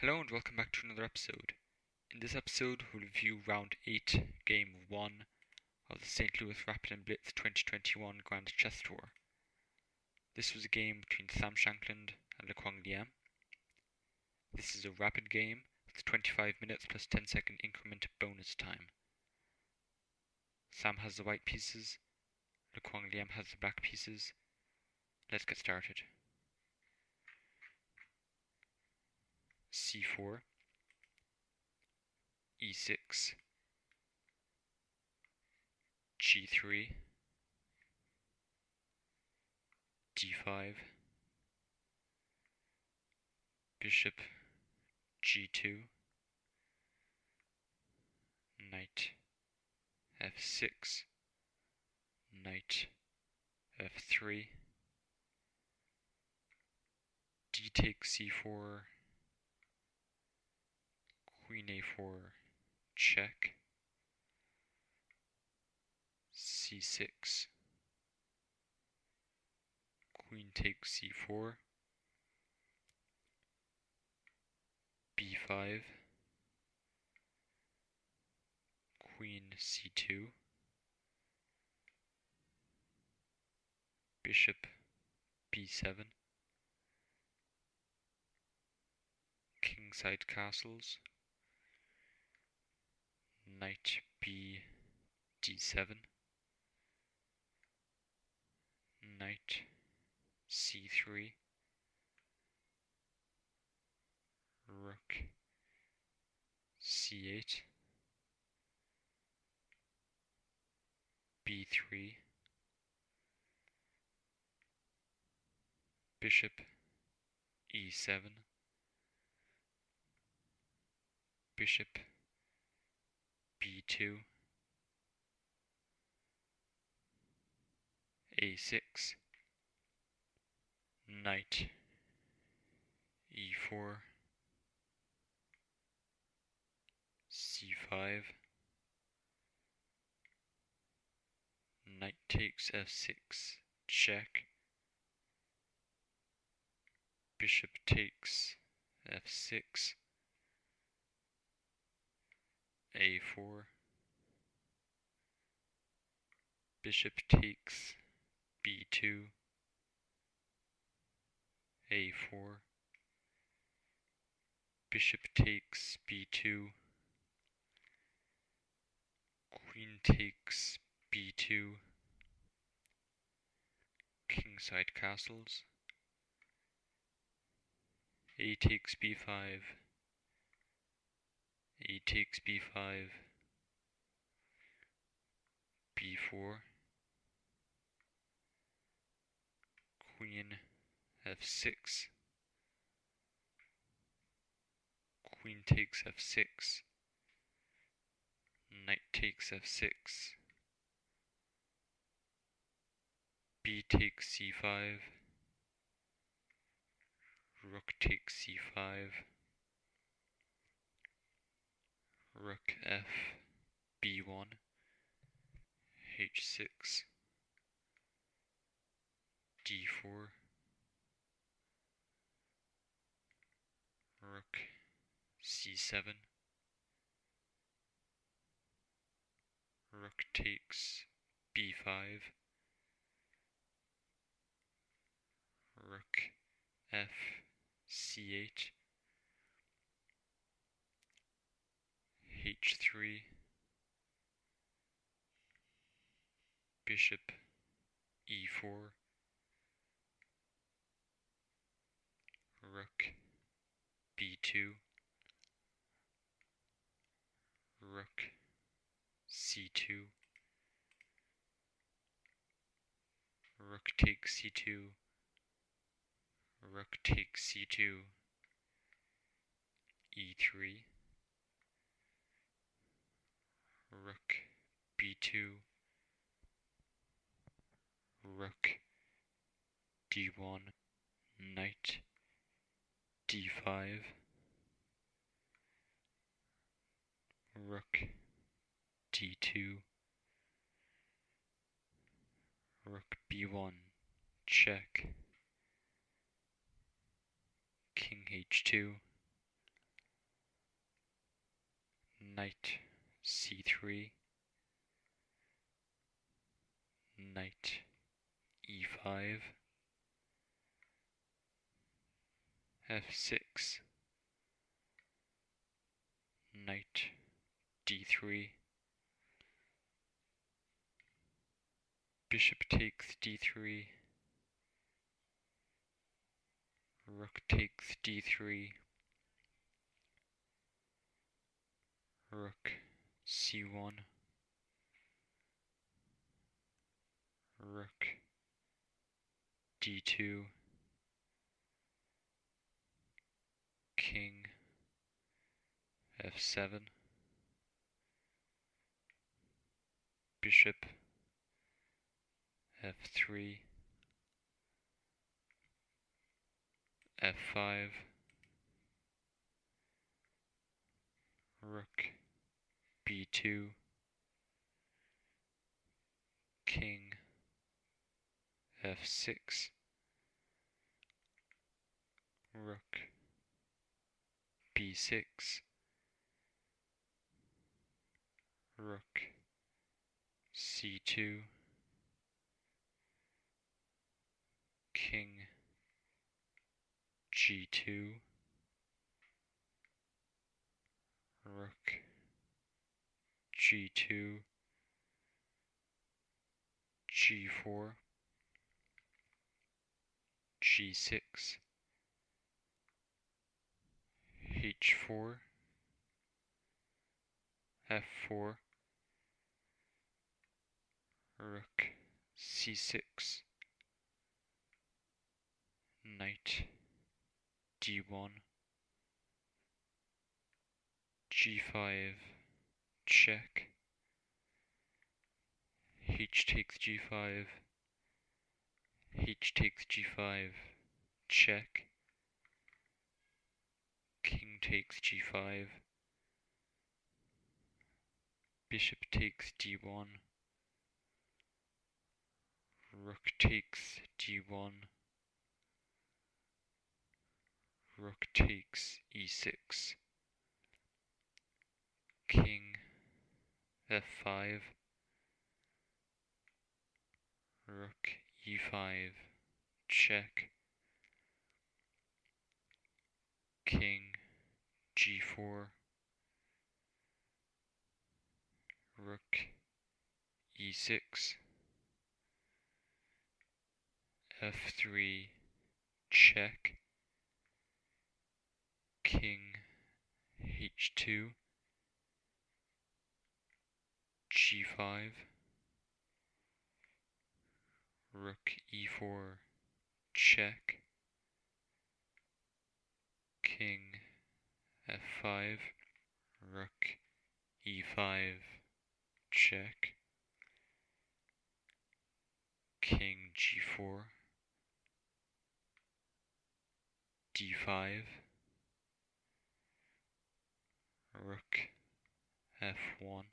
Hello and welcome back to another episode. In this episode, we'll review round 8, game 1 of the St. Louis Rapid and Blitz 2021 Grand Chess Tour. This was a game between Sam Shankland and Le Quang Liem. This is a rapid game with 25 minutes plus 10 second increment bonus time. Sam has the white pieces, Le Quang Liem has the black pieces. Let's get started. C4, e6, g3, d5, bishop g2, knight f6, knight f3, d takes c4, queen a4 check. c6 queen takes c4 b5 queen c2 bishop b7 kingside castles knight b d7 knight c3 rook c8 b3 bishop e7 bishop b2 a6 knight e4 c5 knight takes f6 check bishop takes f6 a4 bishop takes b2 a4 bishop takes b2 queen takes b2 kingside castles. A takes b5 a takes b5, b4, queen f6, queen takes f6, knight takes f6, b takes c5, rook takes c5, rook f b1 h6 d4 rook. C7 rook takes b5 rook f c8 h3 bishop e4 rook b2 rook c2 rook takes c2 rook takes c2 e3 rook b2 rook d1 knight d5 rook d2 rook b1 check. King h2 knight c3, knight e5, f6, knight d3, bishop takes d3, rook takes d3, rook c1, rook d2, king f7, bishop f3, f5, rook b2, king f6, rook b6, rook c2, king g2, rook g2, g4, g6, h4, f4, rook c6, knight d1, g5, check, h takes g5, h takes g5, check, king takes g5, bishop takes d1, rook takes d1, rook takes e6, king f5, rook e5, check, king g4, rook e6, f3, check, king h2, g5, rook e4, check, king f5, rook e5, check, king g4, d5, rook f1,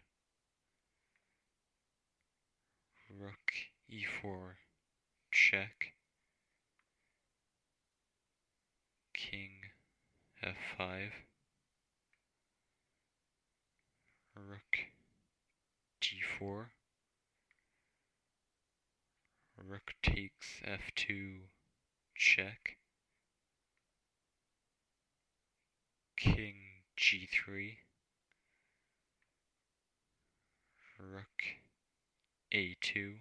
rook e4, check, king f5, rook d4, rook takes f2, check, king g3, rook a2,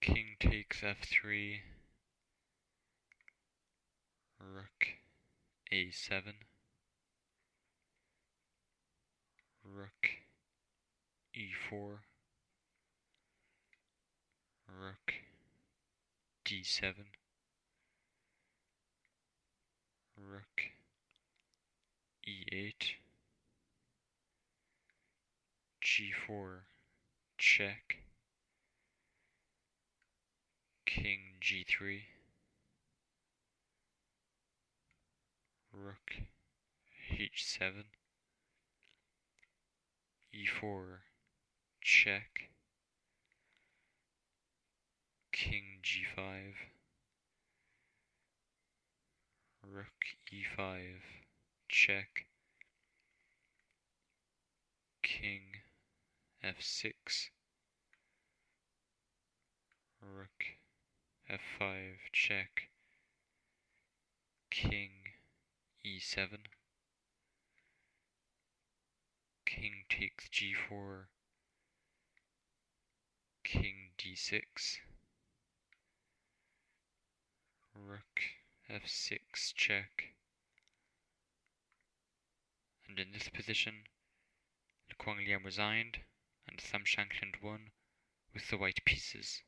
king takes f3, rook a7, rook e4, rook d7, rook e8, g4, check, king g3, rook h7, e4, check, king g5, rook e5, check, king f6, rook f5 check, king e7, king takes g4, king d6, rook f6 check, and in this position, Li Kuang Liang resigned, and Sam Shankland won with the white pieces.